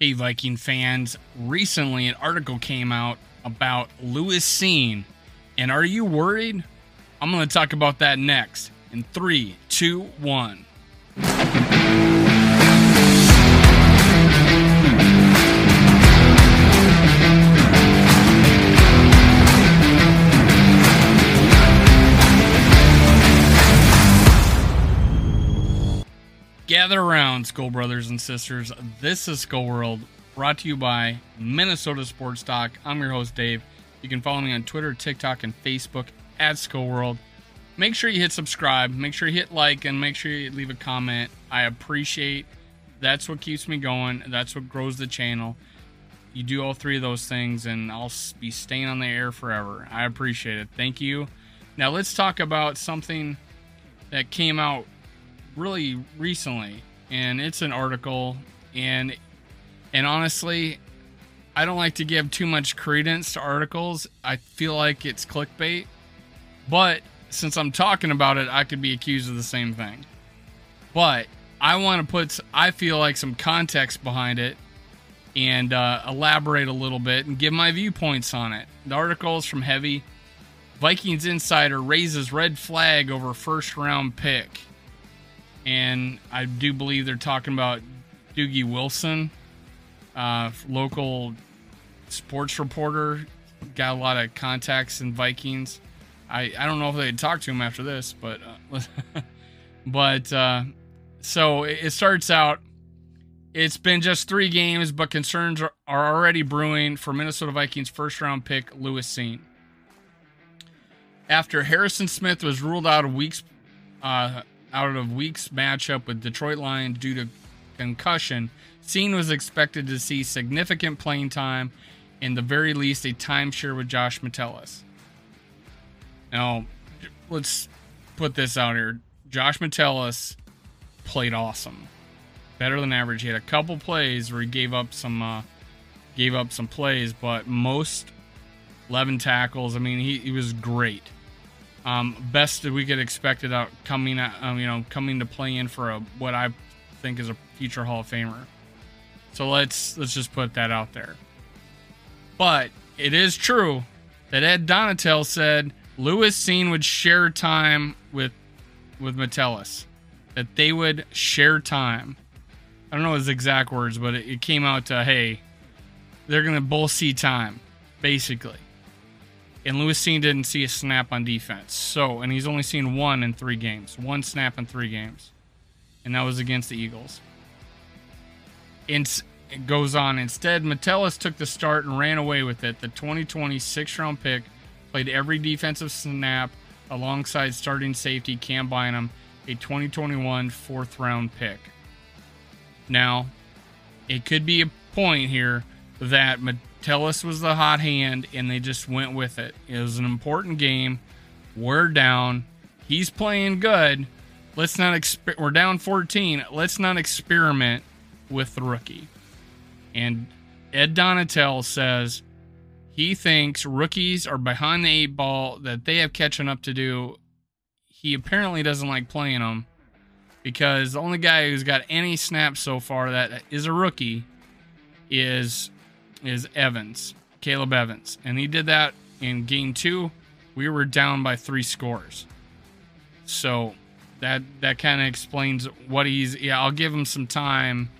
Hey, Viking fans. Recently, an article came out about Lewis Cine. And are you worried? I'm going to talk about that next. In three, two, one. Gather around, Skull Brothers and Sisters. This is Skull World, brought to you by Minnesota Sports Talk. I'm your host, Dave. You can follow me on Twitter, TikTok, and Facebook at Skull World. Make sure you hit subscribe, make sure you hit like, and make sure you leave a comment. I appreciate that's what keeps me going. That's what grows the channel. You do all three of those things, and I'll be staying on the air forever. I appreciate it. Thank you. Now, let's talk about something that came out really recently, and it's an article, and and honestly, I don't like to give too much credence to articles. I feel like it's clickbait, but since I'm talking about it, I could be accused of the same thing. But I want to put, I feel like some context behind it and uh, elaborate a little bit and give my viewpoints on it. The article is from Heavy. Vikings insider raises red flag over first round pick and I do believe they're talking about Doogie Wolfson, uh, local sports reporter, got a lot of contacts in Vikings. I, I don't know if they would talk to him after this, but uh, but uh, so it starts out. It's been just three games, but concerns are, are already brewing for Minnesota Vikings first round pick Lewis Cine. After Harrison Smith was ruled out of weeks uh, out of week's matchup with Detroit Lions due to concussion, Cine was expected to see significant playing time, and the very least a timeshare with Josh Metellus. Now, let's put this out here. Josh Metellus played awesome, better than average. He had a couple plays where he gave up some, uh, gave up some plays, but most 11 tackles. I mean, he, he was great. Um, best that we could expect it out coming, um, you know, coming to play in for a what I think is a future Hall of Famer. So let's let's just put that out there. But it is true that Ed Donatell said Lewis Cine would share time with with Metellus. That they would share time. I don't know his exact words, but it, it came out to hey, they're gonna both see time, basically and Lewis Cine didn't see a snap on defense. So, and he's only seen one in three games, one snap in three games, and that was against the Eagles. And it goes on. Instead, Metellus took the start and ran away with it. The 2020 six round pick played every defensive snap alongside starting safety Cam Bynum, a 2021 fourth round pick. Now, it could be a point here that Metellus was the hot hand, and they just went with it. It was an important game. We're down. He's playing good. Let's not exper- we're down 14. Let's not experiment with the rookie. And Ed Donatell says he thinks rookies are behind the eight ball, that they have catching up to do. He apparently doesn't like playing them because the only guy who's got any snaps so far that is a rookie is is Evans, Caleb Evans. And he did that in game two. We were down by three scores. So that that kind of explains what he's yeah, I'll give him some time,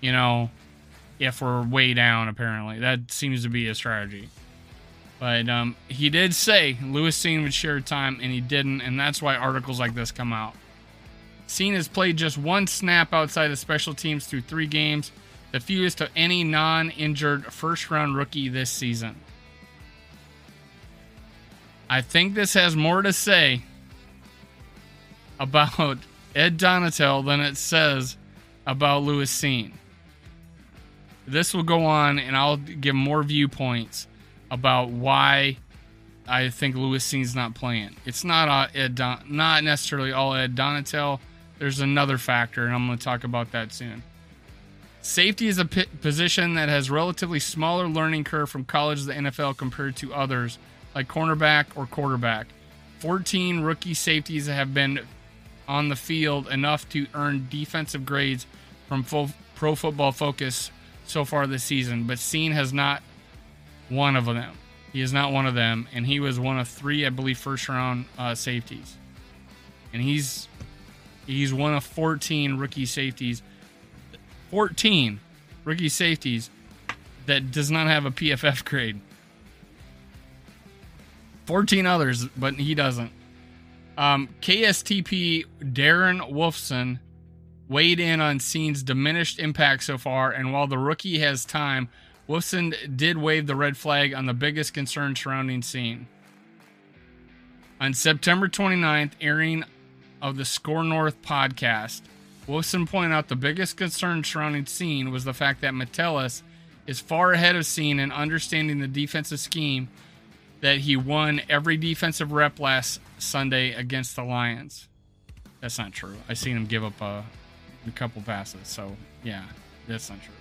you know, if we're way down apparently. That seems to be a strategy. But um, he did say Lewis Cine would share time, and he didn't, and that's why articles like this come out. Cine has played just one snap outside of special teams through three games, the fewest of any non injured first round rookie this season. I think this has more to say about Ed Donatell than it says about Lewis Cine. This will go on, and I'll give more viewpoints about why I think Lewis Cine's not playing. It's not uh, Ed Don- not necessarily all Ed Donatell. There's another factor, and I'm going to talk about that soon. Safety is a p- position that has relatively smaller learning curve from college to the NFL compared to others like cornerback or quarterback. 14 rookie safeties have been on the field enough to earn defensive grades from full, Pro Football Focus so far this season, but Cine has not one of them. He is not one of them, and he was one of three, I believe, first round uh, safeties. And he's he's one of 14 rookie safeties. 14 rookie safeties that does not have a PFF grade. 14 others, but he doesn't. Um, KSTP Darren Wolfson weighed in on Cine's diminished impact so far, and while the rookie has time, Wolfson did wave the red flag on the biggest concern surrounding Cine. On September 29th, airing of the Skor North podcast, Wolfson pointed out the biggest concern surrounding Cine was the fact that Metellus is far ahead of Cine in understanding the defensive scheme that he won every defensive rep last Sunday against the Lions. That's not true. I seen him give up a, a couple passes, so yeah, that's not true.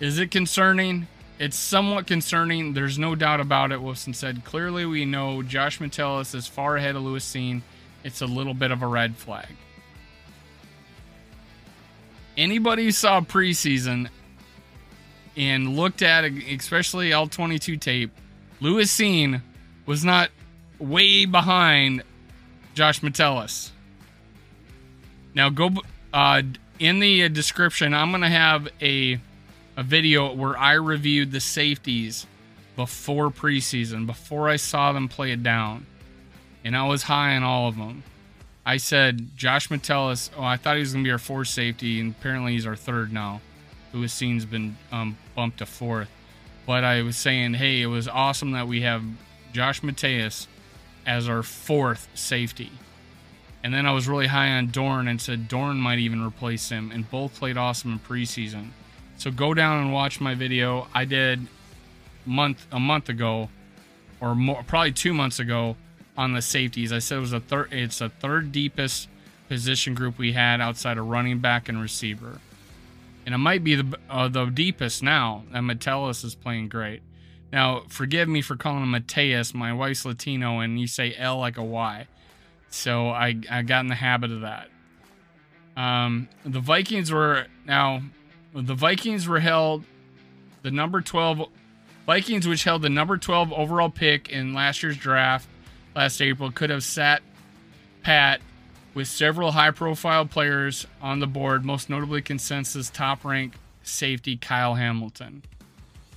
Is it concerning? It's somewhat concerning. There's no doubt about it. Wolfson said, clearly we know Josh Metellus is far ahead of Lewis Cine. It's a little bit of a red flag. Anybody who saw preseason and looked at, especially L22 tape, Lewis Cine was not way behind Josh Metellus. Now go uh, in the description. I'm gonna have a a video where I reviewed the safeties before preseason, before I saw them play it down, and I was high on all of them. I said Josh Metellus. Oh, I thought he was gonna be our fourth safety, and apparently he's our third now. Lewis Cine's been um, bumped to fourth, but I was saying, hey, it was awesome that we have Josh Mateus as our fourth safety. And then I was really high on Dorn and said Dorn might even replace him, and both played awesome in preseason. So go down and watch my video. I did month a month ago, or more, probably two months ago, on the safeties. I said it was a third. It's the third deepest position group we had outside of running back and receiver, and it might be the uh, the deepest now. And Metellus is playing great. Now, forgive me for calling him Mateus. My wife's Latino, and you say L like a Y, so I I got in the habit of that. Um, the Vikings were now the Vikings were held the number 12 Vikings which held the number 12 overall pick in last year's draft last April could have sat pat with several high profile players on the board, most notably consensus top rank safety Kyle Hamilton.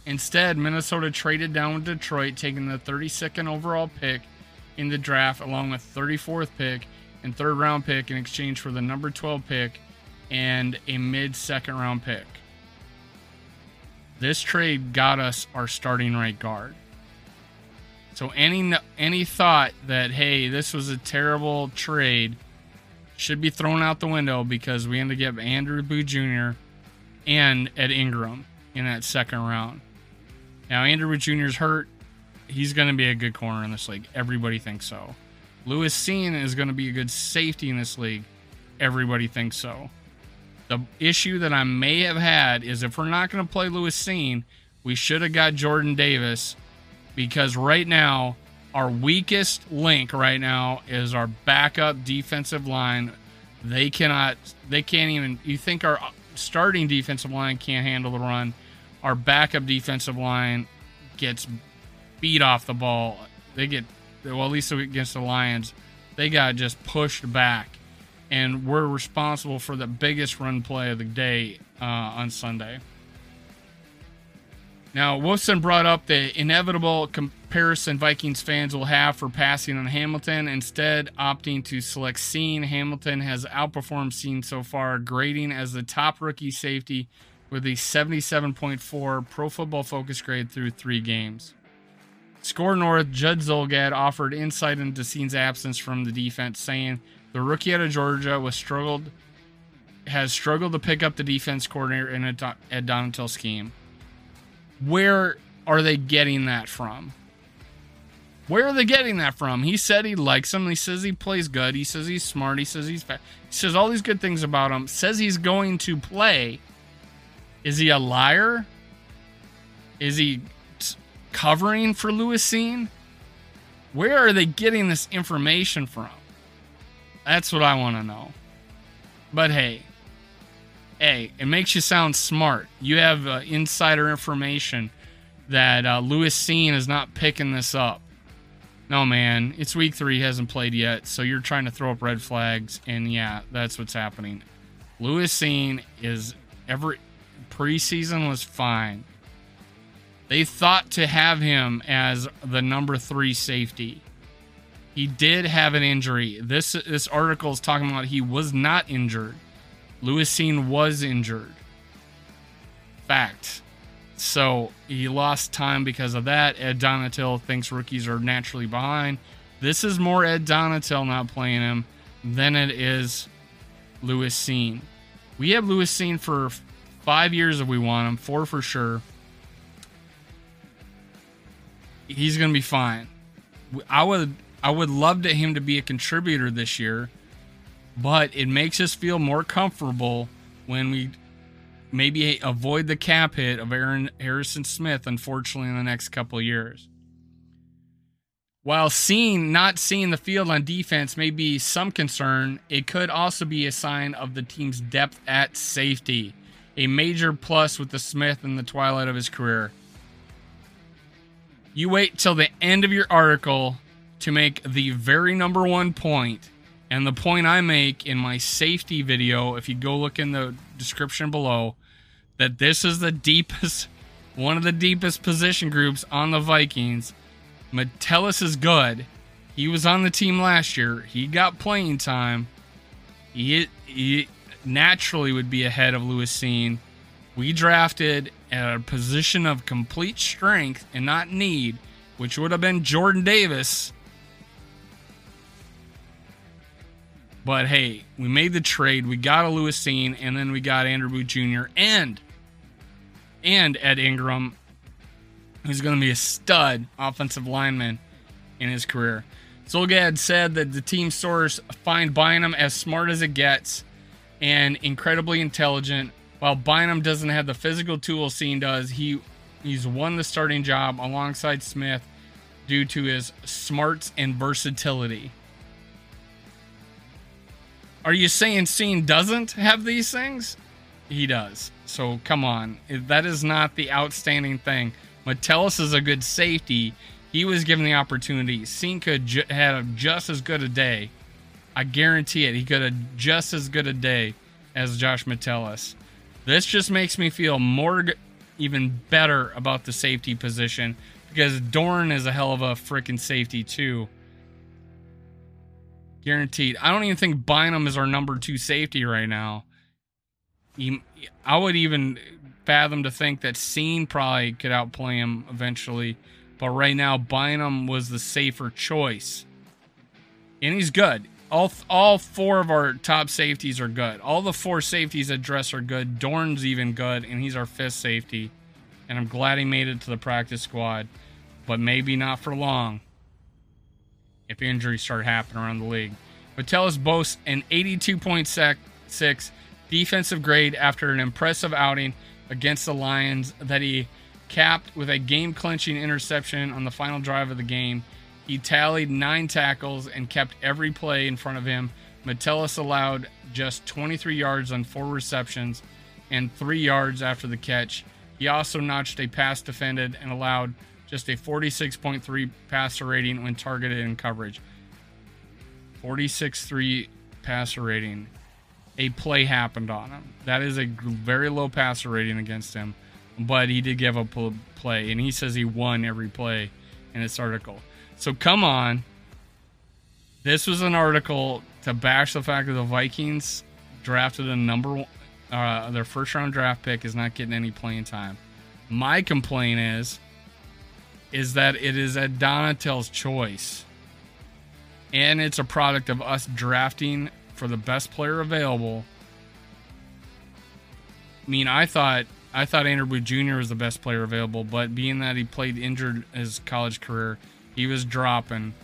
Instead, Minnesota traded down with Detroit, taking the 32nd overall pick in the draft, along with 34th pick and third round pick in exchange for the number 12 pick and a mid second round pick. This trade got us our starting right guard. So any any thought that hey, this was a terrible trade should be thrown out the window because we ended up Andrew Booth Jr. and Ed Ingram in that second round. Now Andrew Booth Jr. is hurt. He's going to be a good corner in this league. Everybody thinks so. Lewis Cine is going to be a good safety in this league. Everybody thinks so. The issue that I may have had is if we're not going to play Lewis Cine, we should have got Jordan Davis because right now, our weakest link right now is our backup defensive line. They cannot, they can't even, you think our starting defensive line can't handle the run. Our backup defensive line gets beat off the ball. They get, well, at least against the Lions, they got just pushed back and we're responsible for the biggest run play of the day uh, on Sunday. Now, Wolfson brought up the inevitable comparison Vikings fans will have for passing on Hamilton, instead opting to select Cine. Hamilton has outperformed Cine so far, grading as the top rookie safety with a 77.4 Pro Football Focus grade through three games. Skor North, Judd Zulgad offered insight into Cine's absence from the defense, saying the rookie out of Georgia was struggled has struggled to pick up the defense coordinator in a Ed Donatell scheme. Where are they getting that from? Where are they getting that from? He said he likes him. He says he plays good. He says he's smart. He says he's fast. He says all these good things about him. Says he's going to play. Is he a liar? Is he covering for Lewis Cine? Where are they getting this information from? That's what I want to know. But hey, hey, it makes you sound smart. You have uh, insider information that uh, Lewis Cine is not picking this up. No, man, it's week three. He hasn't played yet, so you're trying to throw up red flags, and yeah, that's what's happening. Lewis Cine is every preseason was fine. They thought to have him as the number three safety. He did have an injury. This this article is talking about he was not injured. Lewis Cine was injured. Fact. So he lost time because of that. Ed Donatell thinks rookies are naturally behind. This is more Ed Donatell not playing him than it is Lewis Cine. We have Lewis Cine for five years if we want him, four for sure. He's gonna be fine. I would I would love to him to be a contributor this year, but it makes us feel more comfortable when we maybe avoid the cap hit of Aaron Harrison Smith, unfortunately, in the next couple years. While seeing not seeing the field on defense may be some concern, it could also be a sign of the team's depth at safety, a major plus with the Smith in the twilight of his career. You wait till the end of your article to make the very number one point, and the point I make in my safety video, if you go look in the description below, that this is the deepest, one of the deepest position groups on the Vikings. Metellus is good. He was on the team last year. He got playing time. He, he naturally would be ahead of Lewis Cine. We drafted at a position of complete strength and not need, which would have been Jordan Davis. But hey, we made the trade. We got a Lewis Cine, and then we got Andrew Booth Jr. and and Ed Ingram, who's going to be a stud offensive lineman in his career. Zulgad said that the team source find Bynum as smart as it gets and incredibly intelligent. While Bynum doesn't have the physical tools Cine does, he he's won the starting job alongside Smith due to his smarts and versatility. Are you saying Cine doesn't have these things? He does. So come on, that is not the outstanding thing. Metellus is a good safety. He was given the opportunity. Could ju- had just as good a day. I guarantee it. He could have just as good a day as Josh Metellus. This just makes me feel more, even better about the safety position because Dorn is a hell of a freaking safety too. Guaranteed. I don't even think Bynum is our number two safety right now. I would even fathom to think that Cine probably could outplay him eventually, but right now Bynum was the safer choice, and he's good. All all four of our top safeties are good. All the four safeties at dress are good. Dorn's even good, and he's our fifth safety. And I'm glad he made it to the practice squad, but maybe not for long. If injuries start happening around the league, Metellus boasts an 82.6 defensive grade after an impressive outing against the Lions that he capped with a game clinching interception on the final drive of the game. He tallied nine tackles and kept every play in front of him. Metellus allowed just 23 yards on four receptions and three yards after the catch. He also notched a pass defended and allowed just a 46.3 passer rating when targeted in coverage. 46.3 passer rating a play happened on him. That is a very low passer rating against him, but he did give up a play, and he says he won every play in this article. So come on. This was an article to bash the fact that the Vikings drafted a number one, uh, their first round draft pick is not getting any playing time. My complaint is, is that it is Ed Donatell's choice. And it's a product of us drafting for the best player available. I mean, I thought I thought Andrew Booth Jr. was the best player available, but being that he played injured his college career, he was dropping.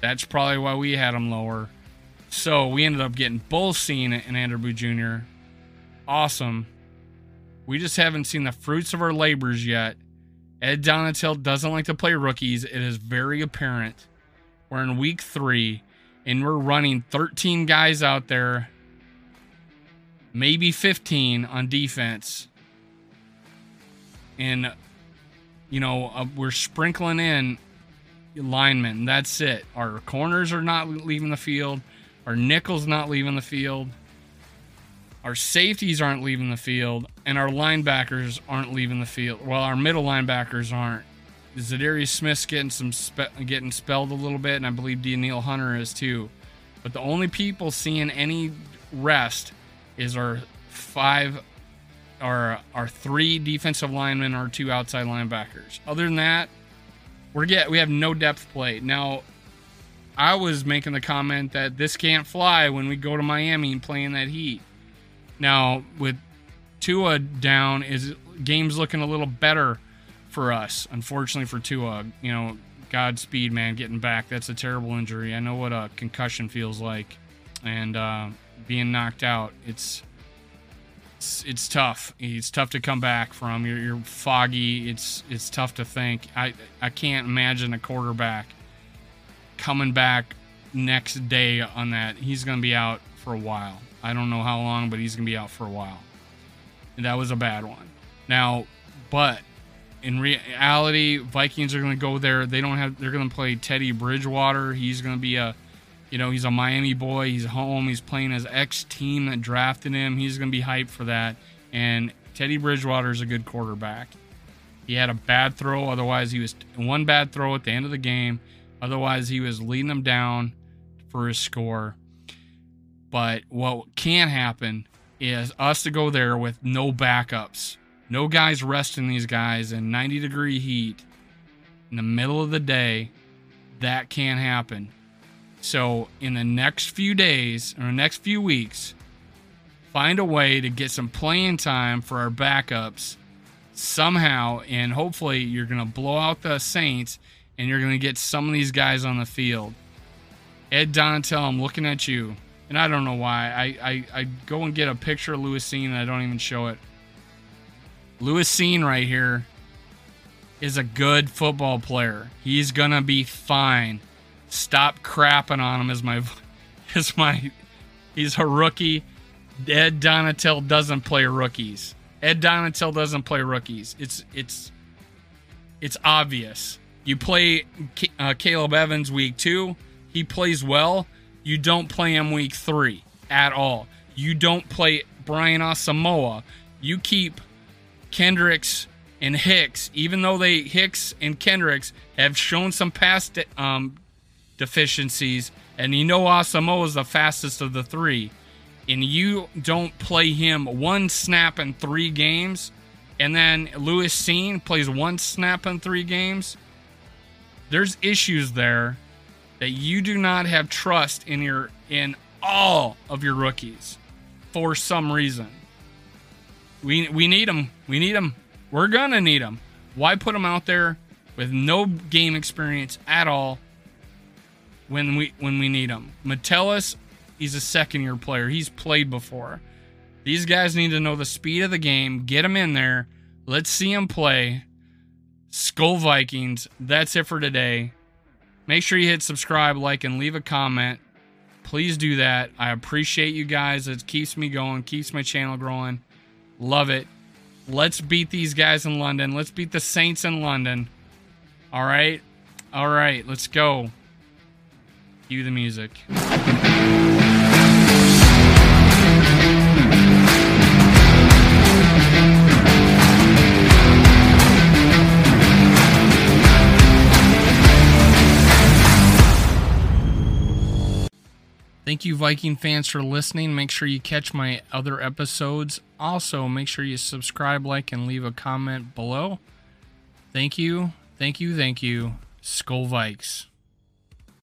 That's probably why we had him lower. So we ended up getting both Cine and Andrew Booth Jr. Awesome. We just haven't seen the fruits of our labors yet. Ed Donatell doesn't like to play rookies. It is very apparent. We're in week three and we're running 13 guys out there maybe 15 on defense. And, you know, uh, we're sprinkling in linemen. That's it. Our corners are not leaving the field. Our nickel's not leaving the field. Our safeties aren't leaving the field. And our linebackers aren't leaving the field. Well, our middle linebackers aren't. Za'Darius Smith's getting some spe- getting spelled a little bit, and I believe Danielle Hunter is too. But the only people seeing any rest is our five our our three defensive linemen, our two outside linebackers. Other than that, we're get we have no depth play. Now, I was making the comment that this can't fly when we go to Miami and play in that heat. Now, with Tua down, is game's looking a little better for us. Unfortunately for Tua, you know, Godspeed, man, getting back. That's a terrible injury. I know what a concussion feels like, and uh, being knocked out. It's it's, it's tough. It's tough to come back from. You're, you're foggy. It's it's tough to think. I I can't imagine a quarterback coming back next day on that. He's going to be out for a while. I don't know how long, but he's going to be out for a while. And that was a bad one. Now, but in reality, Vikings are going to go there. They don't have. They're going to play Teddy Bridgewater. He's going to be a you know, he's a Miami boy. He's home. He's playing his ex team that drafted him. He's going to be hyped for that. And Teddy Bridgewater is a good quarterback. He had a bad throw. Otherwise, he was one bad throw at the end of the game. Otherwise, he was leading them down for his score. But what can happen is us to go there with no backups, no guys resting these guys in 90 degree heat in the middle of the day. That can happen. So, in the next few days or the next few weeks, find a way to get some playing time for our backups somehow. And hopefully, you're going to blow out the Saints and you're going to get some of these guys on the field. Ed Donatell, I'm looking at you. And I don't know why. I, I, I go and get a picture of Lewis Cine and I don't even show it. Lewis Cine right here is a good football player. He's to be fine. Stop crapping on him as my as my he's a rookie. Ed Donatell doesn't play rookies. Ed Donatell doesn't play rookies. It's it's it's obvious. You play uh, Caleb Evans week two, he plays well. You don't play him week three at all. You don't play Brian Asamoah. You keep Kendricks and Hicks, even though they Hicks and Kendricks have shown some past um, deficiencies, and you know Asamoah is the fastest of the three, and you don't play him one snap in three games, and then Lewis Cine plays one snap in three games, there's issues there that you do not have trust in your in all of your rookies for some reason. We we need them. We need them. We're gonna need them. Why put them out there with no game experience at all when we when we need them? Metellus, he's a second year player. He's played before. These guys need to know the speed of the game. Get them in there. Let's see them play. Skull Vikings. That's it for today. Make sure you hit subscribe, like, and leave a comment. Please do that. I appreciate you guys. It keeps me going, keeps my channel growing. Love it. Let's beat these guys in London. Let's beat the Saints in London. All right. All right. Let's go. Cue the music. Thank you, Viking fans, for listening. Make sure you catch my other episodes. Also, make sure you subscribe, like, and leave a comment below. Thank you, thank you, thank you. Skull Vikes.